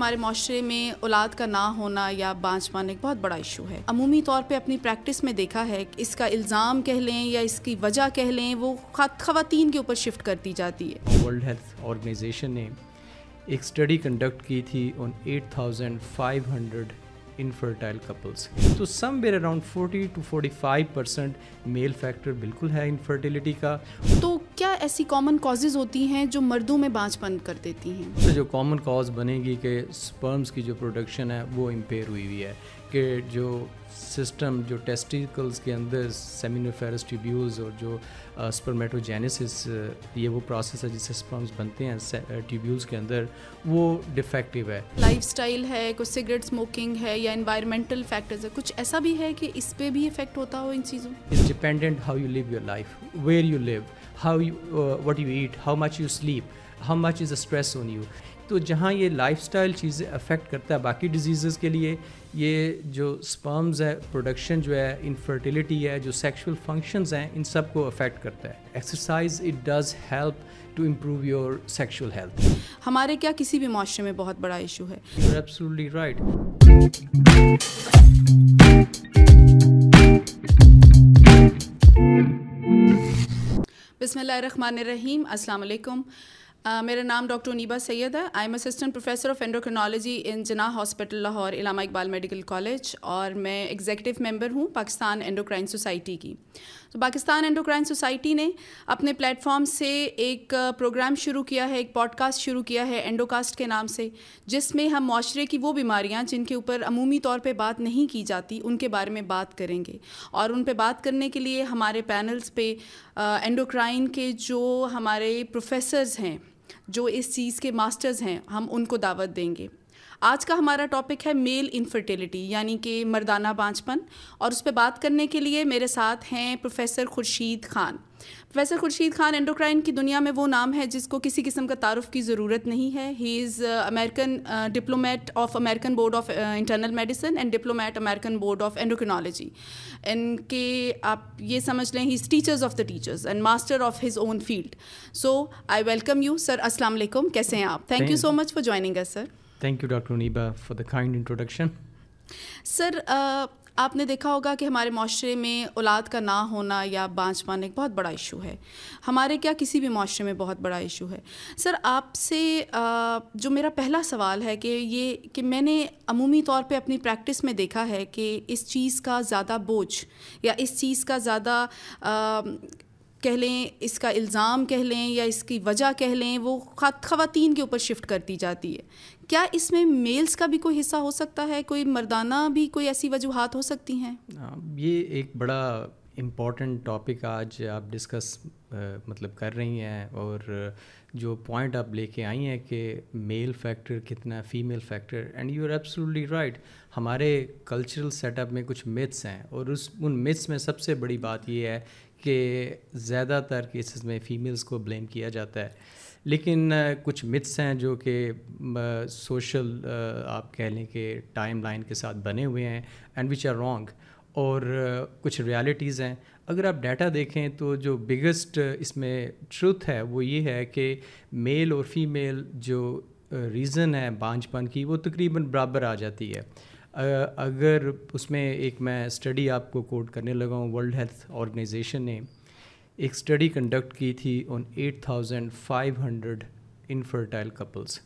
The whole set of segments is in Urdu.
ہمارے معاشرے میں اولاد کا نہ ہونا یا بانچ پانا ایک بہت بڑا ایشو ہے۔ عمومی طور پہ اپنی پریکٹس میں دیکھا ہے کہ اس کا الزام کہہ لیں یا اس کی وجہ کہہ لیں، وہ خواتین کے اوپر شفٹ کرتی جاتی ہے۔ ورلڈ ہیلتھ آرگنائزیشن نے ایک اسٹڈی کنڈکٹ کی تھی on eight thousand five hundred infertile couples تو somewhere around forty two forty five percent male factor بالکل ہے انفرٹیلیٹی کا۔ تو کیا ایسی کامن کازز ہوتی ہیں جو مردوں میں بانچ پن کر دیتی ہیں؟ جو کامن کاز بنے گی کہ سپرمس کی جو پروڈکشن ہے وہ امپیئر ہوئی ہوئی ہے۔ کہ جو سسٹم جو ٹیسٹیکلس کے اندر سیمینوفیرس ٹیوبیولز اور جو اسپرمیٹوجینسس یہ وہ پروسیس ہے جس سے بنتے ہیں ٹیوبیولز کے اندر وہ ڈیفیکٹیو ہے۔ لائف اسٹائل ہے کچھ سگریٹ اسموکنگ ہے یا انوائرمنٹل فیکٹرز ہے کچھ ایسا بھی ہے کہ اس پہ بھی افیکٹ ہوتا ہو ان چیزوں it's dependent how you live your life where you live how you what you eat how much you sleep how much is stress on you تو جہاں یہ لائف اسٹائل چیزیں افیکٹ کرتا ہے باقی ڈیزیزز کے لیے یہ جو اسپرمز ہے پروڈکشن جو ہے انفرٹیلیٹی ہے جو سیکشول فنکشنز ہیں ان سب کو افیکٹ کرتا ہے۔ Exercise it does help to improve your sexual health ہمارے کیا کسی بھی معاشرے میں بہت بڑا ایشو ہے؟ رائٹ بسم اللہ الرحمن الرحیم السلام علیکم۔ میرا نام ڈاکٹر نیبا سید ہے۔ I am assistant professor of endocrinology in Jinnah hospital Lahore Allama Iqbal medical college اور میں ایگزیکٹو ممبر ہوں پاکستان اینڈوکرائن سوسائٹی کی۔ تو پاکستان اینڈوکرائن سوسائٹی نے اپنے پلیٹ فارم سے ایک پروگرام شروع کیا ہے، ایک پوڈ کاسٹ شروع کیا ہے اینڈوکاسٹ کے نام سے، جس میں ہم معاشرے کی وہ بیماریاں جن کے اوپر عمومی طور پہ بات نہیں کی جاتی، ان کے بارے میں بات کریں گے۔ اور ان پہ بات کرنے کے لیے ہمارے پینلس پہ اینڈوکرائن کے جو ہمارے پروفیسرز ہیں جو اس چیز کے ماسٹرز ہیں ہم ان کو دعوت دیں گے۔ آج کا ہمارا ٹاپک ہے میل انفرٹیلیٹی یعنی کہ مردانہ بانچ پن اور اس پہ بات کرنے کے لیے میرے ساتھ ہیں professor Khurshid Khan. Professor Khurshid Khan endocrine کی دنیا میں وہ نام ہے جس کو کسی قسم کا تعارف کی ضرورت نہیں ہے۔ He is American diplomate of American board of internal medicine and diplomate American board of endocrinology ان کے آپ یہ سمجھ لیں he is teachers of the teachers and master of his own field so I welcome you sir السلام علیکم کیسے ہیں آپ? Thank you so much for joining sir thank you doctor Niba for the kind introduction sir آپ نے دیکھا ہوگا کہ ہمارے معاشرے میں اولاد کا نہ ہونا یا بانچ پانا ایک بہت بڑا ایشو ہے ہمارے کیا کسی بھی معاشرے میں بہت بڑا ایشو ہے سر آپ سے جو میرا پہلا سوال ہے کہ یہ کہ میں نے عمومی طور پہ اپنی پریکٹس میں دیکھا ہے کہ اس چیز کا زیادہ بوجھ یا اس چیز کا زیادہ کہہ لیں، اس کا الزام کہہ لیں یا اس کی وجہ کہہ لیں، وہ خواتین کے اوپر شفٹ کرتی جاتی ہے۔ کیا اس میں میلز کا بھی کوئی حصہ ہو سکتا ہے؟ کوئی مردانہ بھی کوئی ایسی وجوہات ہو سکتی ہیں؟ ہاں، یہ ایک بڑا امپورٹنٹ ٹاپک آج آپ ڈسکس مطلب کر رہی ہیں اور جو پوائنٹ آپ لے کے آئی ہیں کہ میل فیکٹر کتنا female factor and you are absolutely right ہمارے کلچرل سیٹ اپ میں کچھ متس ہیں اور اس، ان متس میں سب سے بڑی بات یہ ہے کہ زیادہ تر کیسز میں فیمیلز کو بلیم کیا جاتا ہے۔ لیکن کچھ متس ہیں جو کہ سوشل آپ کہہ لیں کہ ٹائم لائن کے ساتھ بنے ہوئے ہیں اینڈ وچ آر رانگ اور کچھ ریالٹیز ہیں۔ اگر آپ ڈیٹا دیکھیں تو جو بگسٹ اس میں ٹروتھ ہے وہ یہ ہے کہ میل اور فیمیل جو ریزن ہے بانجھ پن کی وہ تقریباً برابر آ جاتی ہے۔ اگر اس میں ایک میں اسٹڈی آپ کو کوٹ کرنے لگا ہوں ورلڈ ہیلتھ آرگنائزیشن نے ایک اسٹڈی کنڈکٹ کی تھی on eight thousand five hundred infertile couples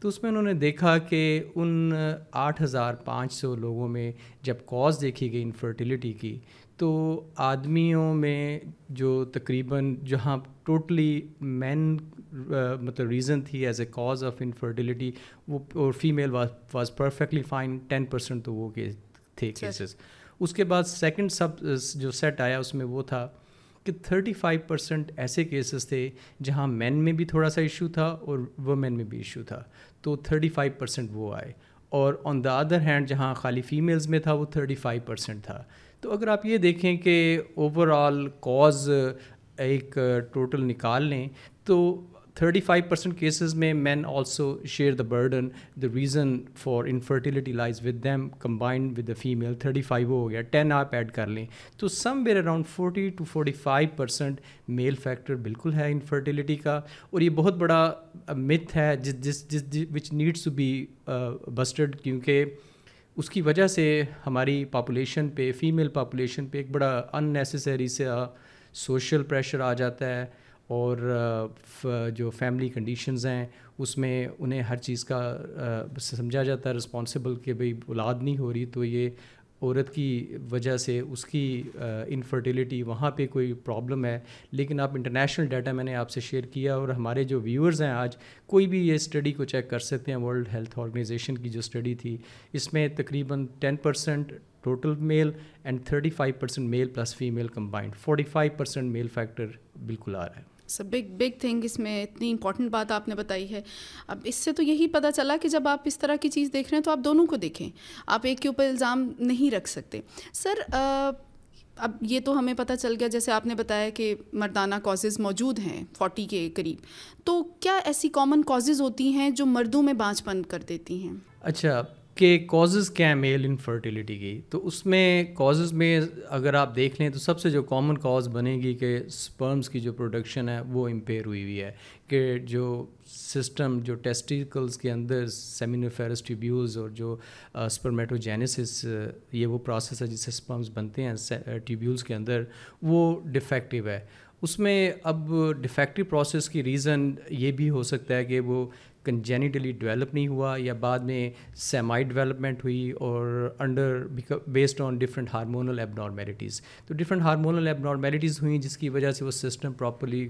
تو اس میں انہوں نے دیکھا کہ ان آٹھ ہزار پانچ سو لوگوں میں جب کاز دیکھی گئی انفرٹیلیٹی کی تو آدمیوں میں جو تقریباً جہاں ٹوٹلی مین مطلب ریزن تھی as a cause of infertility وہ اور female was perfectly fine ten percent تو وہ تھے کیسز۔ اس کے بعد سیکنڈ سب جو سیٹ آیا اس میں وہ تھا کہ تھرٹی فائیو پرسینٹ ایسے کیسز تھے جہاں مین میں بھی تھوڑا سا ایشو تھا اور وومین میں بھی ایشو تھا۔ تو تھرٹی فائیو پرسینٹ وہ آئے۔ اور آن دا ادر ہینڈ جہاں خالی فیمیلز میں تھا، وہ تھرٹی فائیو پرسینٹ تھا۔ تو اگر آپ یہ دیکھیں کہ اوور آل کاز ایک ٹوٹل نکال لیں، تو تھرٹی فائیو پرسینٹ کیسز میں men also share the burden the reason for infertility lies with them combined with the female thirty five ہو گیا ٹین آپ ایڈ کر لیں تو somewhere around forty two forty five percent male factor بالکل ہے انفرٹیلیٹی کا اور یہ بہت بڑا متھ ہے جس جس جس which needs to be busted کیونکہ اس کی وجہ سے ہماری پاپولیشن پہ فیمیل پاپولیشن پہ ایک بڑا ان نیسسری سے سوشل پریشر آ جاتا ہے اور جو فیملی کنڈیشنز ہیں، اس میں انہیں ہر چیز کا سمجھا جاتا ہے رسپانسبل کہ بھائی اولاد نہیں ہو رہی تو یہ عورت کی وجہ سے اس کی انفرٹیلیٹی وہاں پہ کوئی پرابلم ہے۔ لیکن آپ انٹرنیشنل ڈیٹا میں نے آپ سے شیئر کیا اور ہمارے جو ویورز ہیں آج، کوئی بھی یہ اسٹڈی کو چیک کر سکتے ہیں ورلڈ ہیلتھ آرگنائزیشن کی جو اسٹڈی تھی، اس میں تقریباً ten percent total male and thirty five percent male plus female combined forty five percent male factor بالکل آ رہا ہے۔ سر بگ بگ تھنگ اس میں اتنی امپورٹنٹ بات آپ نے بتائی ہے۔ اب اس سے تو یہی پتہ چلا کہ جب آپ اس طرح کی چیز دیکھ رہے ہیں تو آپ دونوں کو دیکھیں۔ آپ ایک کے اوپر الزام نہیں رکھ سکتے۔ سر اب یہ تو ہمیں پتہ چل گیا، جیسے آپ نے بتایا کہ مردانہ کازز موجود ہیں فورٹی کے قریب۔ تو کیا ایسی کامن کازز ہوتی ہیں جو مردوں میں بانچ پن کر دیتی ہیں؟ اچھا کہ کازز کیا ہیں میل انفرٹیلیٹی کی؟ تو اس میں کازز میں اگر آپ دیکھ لیں تو سب سے جو کامن کاز بنے گی کہ سپرمس کی جو پروڈکشن ہے وہ امپیئر ہوئی ہوئی ہے، کہ جو سسٹم جو ٹیسٹیکلس کے اندر سیمینوفیرس ٹیوبیوز اور جو اسپرمیٹوجینسس یہ وہ پروسیس ہے جس سے سپرمس بنتے ہیں ٹیوبیوز کے اندر، وہ ڈیفیکٹیو ہے۔ اس میں اب ڈیفیکٹیو پروسیس کی ریزن یہ بھی ہو سکتا ہے کہ وہ کنجینیٹلی ڈیولپ نہیں ہوا یا بعد میں سیمائی ڈیولپمنٹ ہوئی اور under based on different hormonal abnormalities تو ڈفرنٹ ہارمونل ایب نارمیلٹیز ہوئیں جس کی وجہ سے وہ سسٹم پراپرلی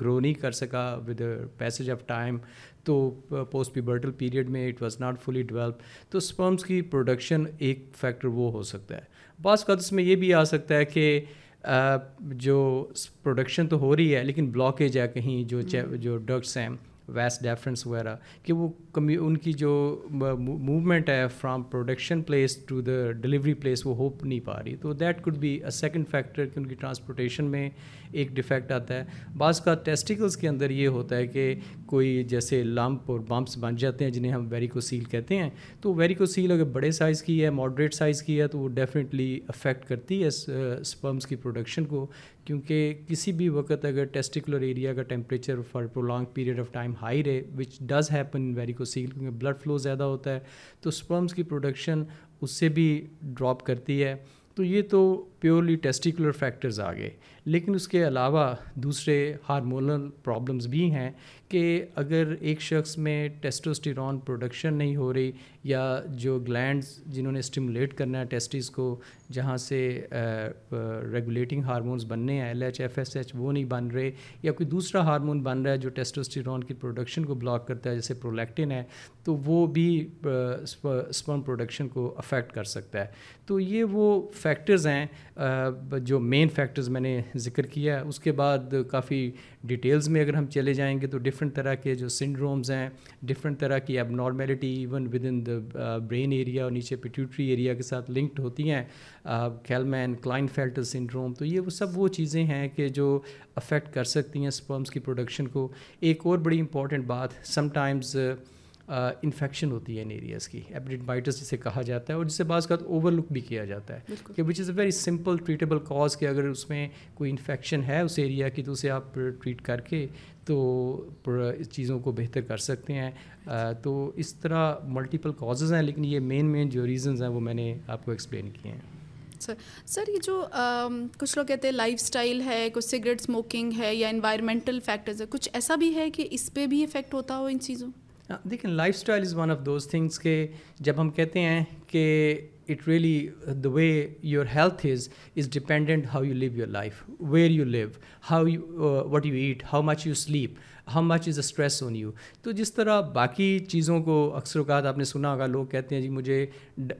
گرو نہیں کر سکا ود پیسج آف ٹائم تو پوسٹ پیبرٹل پیریڈ میں it was not fully develop تو اسپرمس کی پروڈکشن ایک فیکٹر وہ ہو سکتا ہے. بعض کا اس میں یہ بھی آ سکتا ہے کہ uh, جو پروڈکشن تو ہو رہی ہے لیکن بلاکیج ہے کہیں جو جو ڈرگس ہیں. ویسٹ ڈیفرنس وغیرہ کہ وہ کمی ان کی جو uh, موومنٹ ہے from production place to the delivery place وہ ہو نہیں پا رہی. تو that could be a second factor کہ ان کی ٹرانسپورٹیشن میں ایک ڈیفیکٹ آتا ہے. بعض کا ٹیسٹیکلس کے اندر یہ ہوتا ہے کہ کوئی جیسے لمپ اور بمپس بن جاتے ہیں جنہیں ہم ویریکو سیل کہتے ہیں. تو ویریکو سیل اگر بڑے سائز کی ہے ماڈریٹ سائز کی ہے، تو وہ ڈیفینیٹلی افیکٹ کرتی ہے uh, اسپمس کی پروڈکشن کو. کیونکہ کسی بھی وقت اگر ٹیسٹیکولر ایریا کا temperature for prolong period of time high رہے وچ ڈز ہیپن ویریکوسیل سیل کیونکہ بلڈ فلو زیادہ ہوتا ہے، تو اسپمس کی پروڈکشن اس سے بھی ڈراپ کرتی ہے۔ تو یہ تو پیورلی ٹیسٹیکولر فیکٹرز آ گئے۔ لیکن اس کے علاوہ دوسرے ہارمونل پرابلمس بھی ہیں کہ اگر ایک شخص میں ٹیسٹوسٹیرون پروڈکشن نہیں ہو رہی یا جو گلینڈز جنہوں نے اسٹیمولیٹ کرنا ہے ٹیسٹیز کو، جہاں سے ریگولیٹنگ ہارمونس بننے ہیں L H F S H وہ نہیں بن رہے یا کوئی دوسرا ہارمون بن رہا ہے جو ٹیسٹوسٹیرون کی پروڈکشن کو بلاک کرتا ہے، جیسے پرولیکٹن ہے، تو وہ بھی اسپرم پروڈکشن کو افیکٹ کر سکتا ہے۔ تو یہ وہ فیکٹرز ہیں۔ جو مین فیکٹرز میں نے ذکر کیا ہے اس کے بعد کافی ڈیٹیلز میں اگر ہم چلے جائیں گے تو ڈفرینٹ طرح کے جو سنڈرومز ہیں ڈفرینٹ طرح کی abnormality even with in the brain area اور نیچے پیٹیوٹری ایریا کے ساتھ لنکڈ ہوتی ہیں۔ کیلمین کلائن فیلٹر سنڈروم تو یہ وہ سب وہ چیزیں ہیں کہ جو افیکٹ کر سکتی ہیں اسپرمس کی پروڈکشن کو۔ ایک اور بڑی امپورٹنٹ بات سم ٹائمز انفیکشن ہوتی ہے ان ایریاز کی ایپیڈائٹس جسے کہا جاتا ہے اور جسے بعض کا اوور لک بھی کیا جاتا ہے کہ which is a very simple treatable cause کہ اگر اس میں کوئی انفیکشن ہے اس ایریا کی تو اسے آپ ٹریٹ کر کے تو چیزوں کو بہتر کر سکتے ہیں۔ تو اس طرح ملٹیپل کازز ہیں لیکن یہ مین مین جو ریزنز ہیں وہ میں نے آپ کو ایکسپلین کیے ہیں۔ سر سر یہ جو کچھ لوگ کہتے ہیں لائف اسٹائل ہے کچھ سگریٹ اسموکنگ ہے یا انوائرمنٹل فیکٹرز ہے کچھ ایسا بھی ہے کہ اس پہ بھی افیکٹ ہوتا ہو ان چیزوں؟ دیکھیں lifestyle is one of those things کہ جب ہم کہتے ہیں کہ it really the way your health is is dependent how you live your life where you live how you what you eat how much you sleep how much is a stress on you تو جس طرح باقی چیزوں کو اکثر اوقات آپ نے سنا ہوگا لوگ کہتے ہیں جی مجھے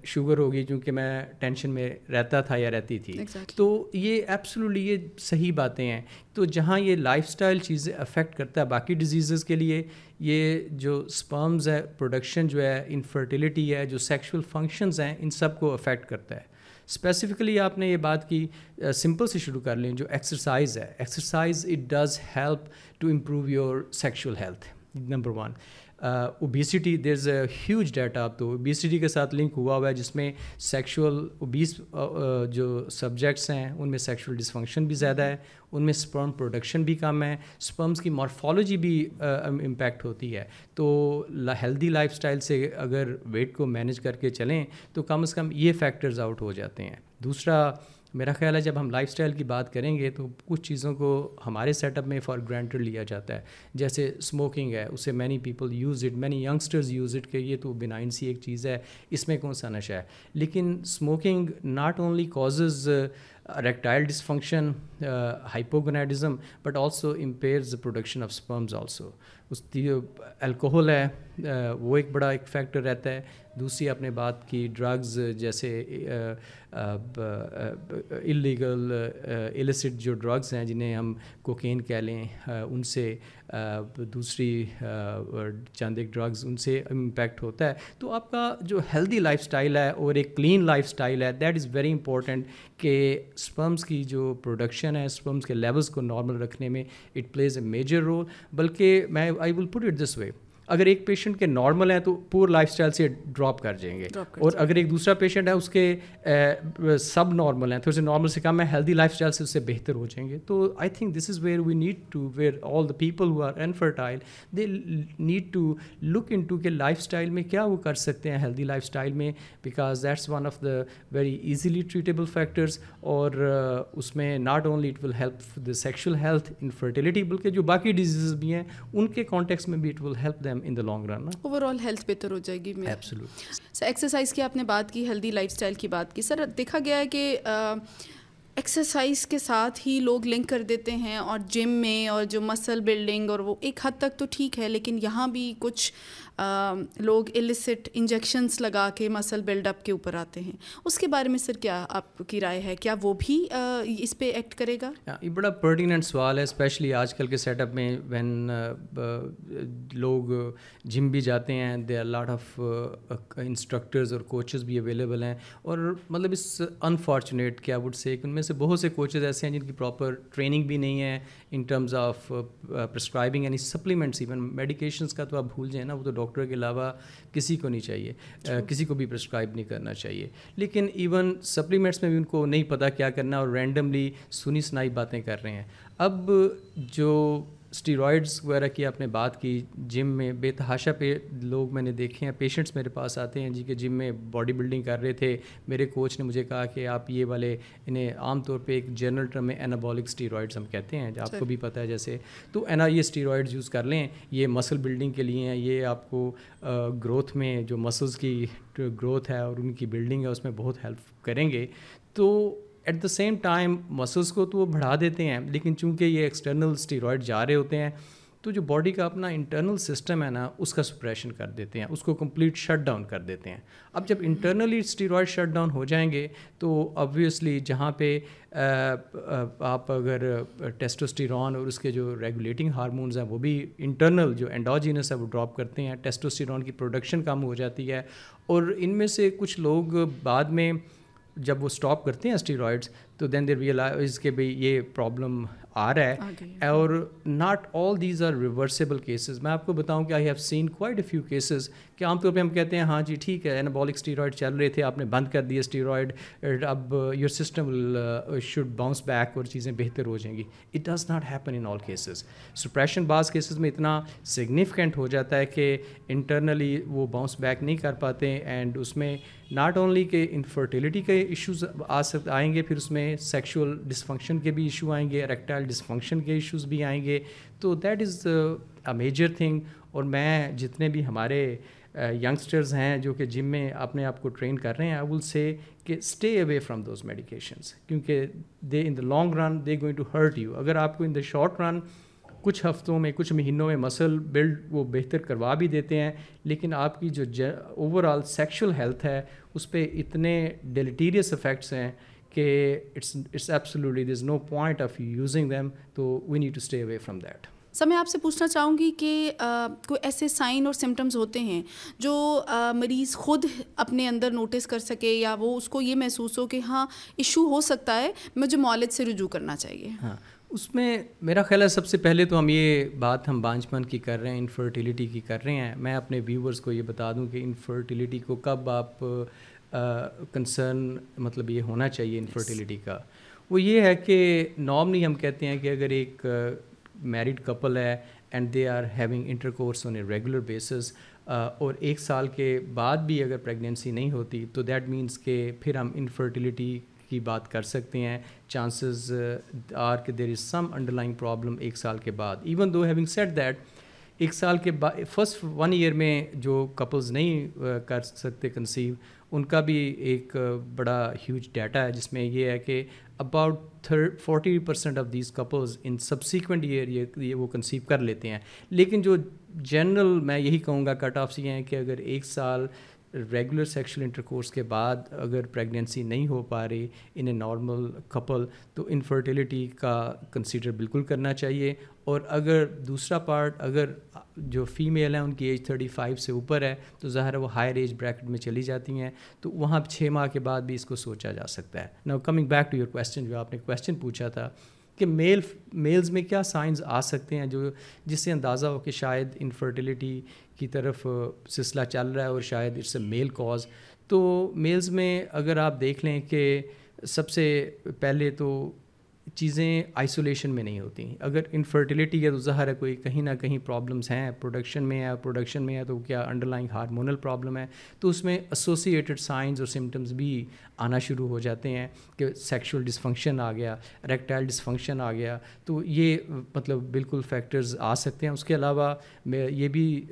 شوگر ہوگی کیونکہ میں ٹینشن میں رہتا تھا یا رہتی تھی۔ تو یہ ایپسلوٹلی یہ صحیح باتیں ہیں۔ تو جہاں یہ لائف اسٹائل چیزیں افیکٹ کرتا ہے باقی ڈیزیزز کے لیے یہ جو اسپرمز ہے پروڈکشن جو ہے انفرٹیلیٹی ہے، جو سیکشول فنکشنز ہیں، ان سب کو افیکٹ کرتا ہے۔ اسپیسیفکلی آپ نے یہ بات کی سمپل سے شروع کر لیں، جو ایکسرسائز ہے۔ Exercise it does help to improve your sexual health number one obesity there is a huge data اب تو اوبیسٹی کے ساتھ لنک ہوا ہوا ہے، جس میں سیکشول اوبیس جو سبجیکٹس ہیں، ان میں سیکشول ڈسفنکشن بھی زیادہ ہے، ان میں اسپرم پروڈکشن بھی کم ہے اسپرمس کی مارفالوجی بھی امپیکٹ ہوتی ہے۔ تو ہیلدی لائف اسٹائل سے اگر ویٹ کو مینیج کر کے چلیں، تو کم از کم یہ فیکٹرز آؤٹ ہو جاتے ہیں۔ دوسرا میرا خیال ہے جب ہم لائف اسٹائل کی بات کریں گے تو کچھ چیزوں کو ہمارے سیٹ اپ میں فار گرانٹیڈ لیا جاتا ہے۔ جیسے اسموکنگ ہے، اسے many people use it many youngsters use it کہ یہ تو بینائن سی ایک چیز ہے، اس میں کون سا نشہ ہے؟ لیکن smoking not only causes erectile dysfunction hypogonadism but also impairs production of sperms also اس کی الکوہل ہے uh, وہ ایک بڑا ایک فیکٹر رہتا ہے. دوسری آپ نے بات کی ڈرگز جیسے uh, uh, اللیگل السٹ جو ڈرگز ہیں جنہیں ہم کوکین کہہ لیں ان سے دوسری چند ایک ڈرگز ان سے امپیکٹ ہوتا ہے۔ تو آپ کا جو ہیلدی لائف اسٹائل ہے اور ایک کلین لائف اسٹائل ہے دیٹ از ویری امپورٹنٹ کہ اسپمس کی جو پروڈکشن ہے اسپمس کے لیولس کو نارمل رکھنے میں it plays a major role بلکہ میں آئی ول پٹ اٹ دس وے اگر ایک پیشنٹ کے نارمل ہیں تو پور لائف اسٹائل سے ڈراپ کر جائیں گے۔ اور اگر ایک دوسرا پیشنٹ ہے اس کے سب نارمل ہیں تھوڑے سے نارمل سے کم ہے ہیلدی لائف اسٹائل سے اس سے بہتر ہو جائیں گے۔ تو I think this is where we need to where all the people who are infertile they need to look into کہ لائف اسٹائل میں کیا وہ کر سکتے ہیں ہیلدی لائف اسٹائل میں because that's one of the very easily treatable factors اور اس میں not only it will help the sexual health infertility بلکہ جو باقی ڈیزیز بھی ہیں ان کے کانٹیکس میں بھی it will help them in the long run overall health بہتر ہو جائے گی سر ایکسرسائز کی آپ نے بات کی ہیلدی لائف اسٹائل کی بات کی سر دیکھا گیا ہے کہ ایکسرسائز کے ساتھ ہی لوگ لنک کر دیتے ہیں اور جم میں اور جو مسل بلڈنگ اور وہ ایک حد تک تو ٹھیک ہے لیکن یہاں بھی کچھ لوگ السٹ انجیکشنس لگا کے مسل بلڈ اپ کے اوپر آتے ہیں۔ اس کے بارے میں سر کیا آپ کی رائے ہے؟ کیا وہ بھی اس پہ ایکٹ کرے گا؟ یہ بڑا پرٹیننٹ سوال ہے اسپیشلی آج کل کے سیٹ اپ میں وین لوگ جم بھی جاتے ہیں they are lot of instructors اور کوچز بھی اویلیبل ہیں۔ اور مطلب اس انفارچونیٹ کیا وڈ سے ان میں سے بہت سے کوچز ایسے ہیں جن کی پراپر ٹریننگ بھی نہیں ہے ان ٹرمز آف پرسکرائبنگ یعنی سپلیمنٹس ایون میڈیکیشنس کا تو آپ بھول جائیں نا، وہ تو ڈاکٹر کے علاوہ کسی کو نہیں چاہیے کسی کو بھی پرسکرائب نہیں کرنا چاہیے۔ لیکن ایون سپلیمنٹس میں بھی ان کو نہیں پتہ کیا کرنا اور رینڈملی سنی سنائی باتیں کر رہے ہیں۔ اب جو اسٹیرائڈس وغیرہ کی آپ نے بات کی جم میں بے تحاشا پہ لوگ میں نے دیکھے ہیں پیشنٹس میرے پاس آتے ہیں جی کہ جم میں باڈی بلڈنگ کر رہے تھے۔ میرے کوچ نے مجھے کہا کہ آپ یہ والے انہیں عام طور پہ ایک جنرل ٹرم میں اینابولک اسٹیرائڈس ہم کہتے ہیں آپ کو بھی پتہ ہے جیسے۔ تو اینا یہ اسٹیرائڈز یوز کر لیں یہ مسل بلڈنگ کے لیے ہیں یہ آپ کو گروتھ میں جو مسلس کی گروتھ ہے اور ان کی بلڈنگ ہے اس میں بہت ہیلپ کریں گے۔ تو at the same time muscles کو تو وہ بڑھا دیتے ہیں، لیکن چونکہ یہ ایکسٹرنل اسٹیرائڈ جا رہے ہوتے ہیں، تو جو باڈی کا اپنا انٹرنل سسٹم ہے نا، اس کا سپریشن کر دیتے ہیں، اس کو کمپلیٹ شٹ ڈاؤن کر دیتے ہیں۔ اب جب انٹرنلی اسٹیرائڈ شٹ ڈاؤن ہو جائیں گے، تو آبویسلی جہاں پہ آپ اگر ٹیسٹوسٹیرون اور اس کے جو ریگولیٹنگ ہارمونز ہیں، وہ بھی انٹرنل جو اینڈوجینس ہے، وہ ڈراپ کرتے ہیں۔ ٹیسٹوسٹیرون کی پروڈکشن کم ہو جاتی ہے۔ اور ان میں سے کچھ لوگ بعد میں جب وہ اسٹاپ کرتے ہیں اسٹیرائڈس تو دین دے ریئلائز کہ بھائی یہ پرابلم آ رہا ہے. اور not all these are reversible cases میں آپ کو بتاؤں کہ I have seen quite a few cases کہ عام طور پہ ہم کہتے ہیں ہاں جی ٹھیک ہے اینابولک اسٹیرائڈ چل رہے تھے، آپ نے بند کر دیا اسٹیرائڈ اب your system should bounce back اور چیزیں بہتر ہو جائیں گی۔ It does not happen in all cases suppression بعض کیسز میں اتنا سگنیفیکنٹ ہو جاتا ہے کہ انٹرنلی وہ باؤنس بیک نہیں کر پاتے اینڈ اس میں ناٹ اونلی کہ انفرٹیلیٹی کے ایشوز آ سکتے آئیں گے، پھر اس میں سیکشول ڈسفنکشن کے بھی ایشو آئیں گے ریکٹائل ڈسفنکشن کے ایشوز بھی آئیں گے۔ تو that is a major thing اور میں جتنے بھی ہمارے ینگسٹرز ہیں جو کہ جم میں اپنے آپ کو ٹرین کر رہے ہیں آئی ول سے کہ stay away from those medications کیونکہ they in the long run they going to hurt you اگر آپ کو ان دا شارٹ رن کچھ ہفتوں میں، کچھ مہینوں میں مسل بلڈ وہ بہتر کروا بھی دیتے ہیں، لیکن آپ کی جو اوور آل سیکشل ہیلتھ ہے، اس پہ اتنے ڈیلیٹیریس افیکٹس ہیں کہ it's it's absolutely there's no point of using them تو we need to stay away from that sir میں آپ سے پوچھنا چاہوں گی کہ کوئی ایسے سائن اور سمٹمز ہوتے ہیں جو مریض خود اپنے اندر نوٹس کر سکے یا وہ اس کو یہ محسوس ہو کہ ہاں ایشو ہو سکتا ہے، مجھے مولد سے رجوع کرنا چاہیے۔ ہاں اس میں میرا خیال ہے سب سے پہلے تو ہم یہ بات ہم بانجپن کی کر رہے ہیں انفرٹیلیٹی کی کر رہے ہیں۔ میں اپنے ویورز کو یہ بتا دوں کہ انفرٹیلیٹی کو کب آپ کنسرن مطلب یہ ہونا چاہیے انفرٹیلیٹی کا۔ وہ یہ ہے کہ نارملی ہم کہتے ہیں کہ اگر ایک میرڈ کپل ہے and they are having intercourse on a regular basis اور ایک سال کے بعد بھی اگر پریگنینسی نہیں ہوتی تو دیٹ مینس کہ پھر ہم انفرٹیلیٹی کی بات کر سکتے ہیں۔ چانسز آر uh, کہ there is some underlying problem ایک سال کے بعد. Even though having said that ایک سال کے بعد فرسٹ ون ایئر میں جو کپلز نہیں کر سکتے کنسیو ان کا بھی ایک بڑا ہیوج ڈیٹا ہے، جس میں یہ ہے کہ about third forty percent of these couples in subsequent year یہ وہ کنسیو کر لیتے ہیں. لیکن جو جنرل میں یہی کہوں گا کٹ آفس یہ ہیں کہ اگر ایک سال ریگولر سیکشل انٹر کورس کے بعد اگر پریگنینسی نہیں ہو پا رہی ان اے نارمل کپل تو انفرٹیلیٹی کا کنسیڈر بالکل کرنا چاہیے اور اگر دوسرا پارٹ اگر جو فیمیل ہیں ان کی ایج تھرٹی فائیو سے اوپر ہے تو ظاہر ہے وہ ہائر ایج بریکٹ میں چلی جاتی ہیں تو وہاں چھ ماہ کے بعد بھی اس کو سوچا جا سکتا ہے. نا coming back to your question جو آپ نے کویشچن پوچھا تھا کہ میل، میلز میں کیا سائنز آ سکتے ہیں جو جس سے اندازہ ہو کہ شاید انفرٹیلیٹی کی طرف سلسلہ چل رہا ہے اور شاید اٹس اے میل کاز تو میلز میں اگر آپ دیکھ لیں کہ سب سے پہلے تو چیزیں آئسولیشن میں نہیں ہوتی۔ اگر انفرٹیلیٹی ہے تو ظاہر ہے، کوئی کہیں نہ کہیں پرابلمس ہیں پروڈکشن میں ہے پروڈکشن میں ہے تو کیا انڈر لائنگ ہارمونل پرابلم ہے؟ تو اس میں ایسوسیٹیڈ سائنز اور سمٹمس بھی آنا شروع ہو جاتے ہیں کہ سیکشول ڈسفنکشن آ گیا ریکٹائل ڈسفنکشن آ گیا۔ تو یہ مطلب بالکل فیکٹرز آ سکتے ہیں۔ اس کے علاوہ میں یہ بھی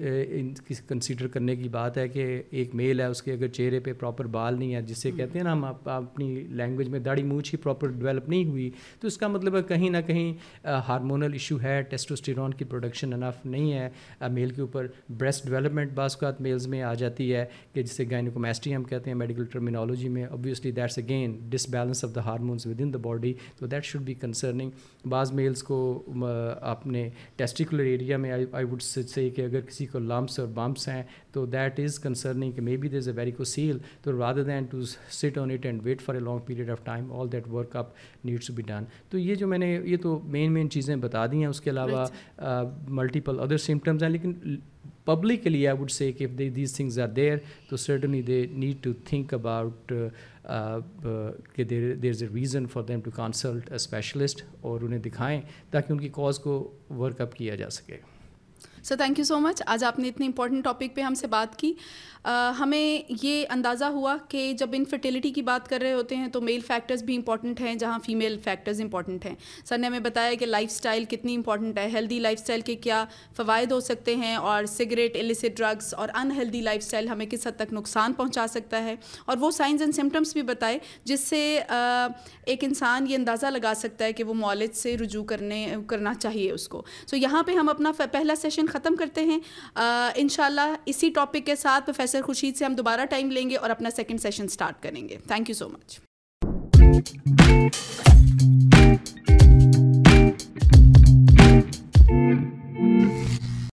کنسیڈر کرنے کی بات ہے کہ ایک میل ہے، اس کے اگر چہرے پہ پراپر بال نہیں ہے جس سے کہتے ہیں نا ہم اپنی لینگویج میں داڑھی مونچھ ہی پراپر ڈیولپ نہیں ہوئی، تو اس کا مطلب ہے کہیں نہ کہیں ہارمونل ایشو ہے ٹیسٹوسٹیرون کی پروڈکشن انف نہیں ہے میل کے اوپر بریسٹ ڈیولپمنٹ بعض اوقات میلز میں آ جاتی ہے، کہ جسے گائنوکومیسٹری ہم کہتے ہیں میڈیکل ٹرمینالوجی میں obviously that's again disbalance of the hormones within the body تو دیٹ شوڈ بی کنسرننگ بعض میلز کو اپنے ٹیسٹیکولر ایریا میں آئی وڈ سے کہ اگر کسی کو لمپس اور بمپس ہیں، تو دیٹ از کنسرننگ کہ may be there is a very کو سیل تو rather than to sit on it and wait for a long period of time all that work up needs to be done تو یہ جو میں نے یہ تو مین مین چیزیں بتا دی ہیں اس کے علاوہ ملٹیپل ادر سمٹمز ہیں لیکن پبلکلی آئی وڈ سے کہ دیز تھنگز آر دیر تو certainly they need to think about کہ there there is a reason for them to consult a specialist اور انہیں دکھائیں تاکہ ان کی کاز کو ورک اپ کیا جا سکے۔ سر تھینک یو سو مچ آج آپ نے اتنی امپورٹنٹ ٹاپک پہ ہم سے بات کی. ہمیں یہ اندازہ ہوا کہ جب انفرٹیلیٹی کی بات کر رہے ہوتے ہیں تو میل فیکٹرز بھی امپورٹنٹ ہیں جہاں فیمیل فیکٹرز امپورٹنٹ ہیں. سر نے ہمیں بتایا کہ لائف اسٹائل کتنی امپورٹنٹ ہے. ہیلدی لائف اسٹائل کے کیا فوائد ہو سکتے ہیں اور سگریٹ السٹ ڈرگس اور انہیلدی لائف اسٹائل ہمیں کس حد تک نقصان پہنچا سکتا ہے؟ اور وہ سائنز اینڈ سمٹمس بھی بتائے جس سے ایک انسان یہ اندازہ لگا سکتا ہے کہ وہ مولد سے رجوع کرنے، کرنا چاہیے اس کو. سو یہاں پہ ہم اپنا پہلا سیشن ختم کرتے ہیں۔ ان شاء اللہ اسی ٹاپک کے ساتھ پروفیسر خورشید سے ہم دوبارہ ٹائم لیں گے اور اپنا سیکنڈ سیشن اسٹارٹ کریں گے۔ Thank you so much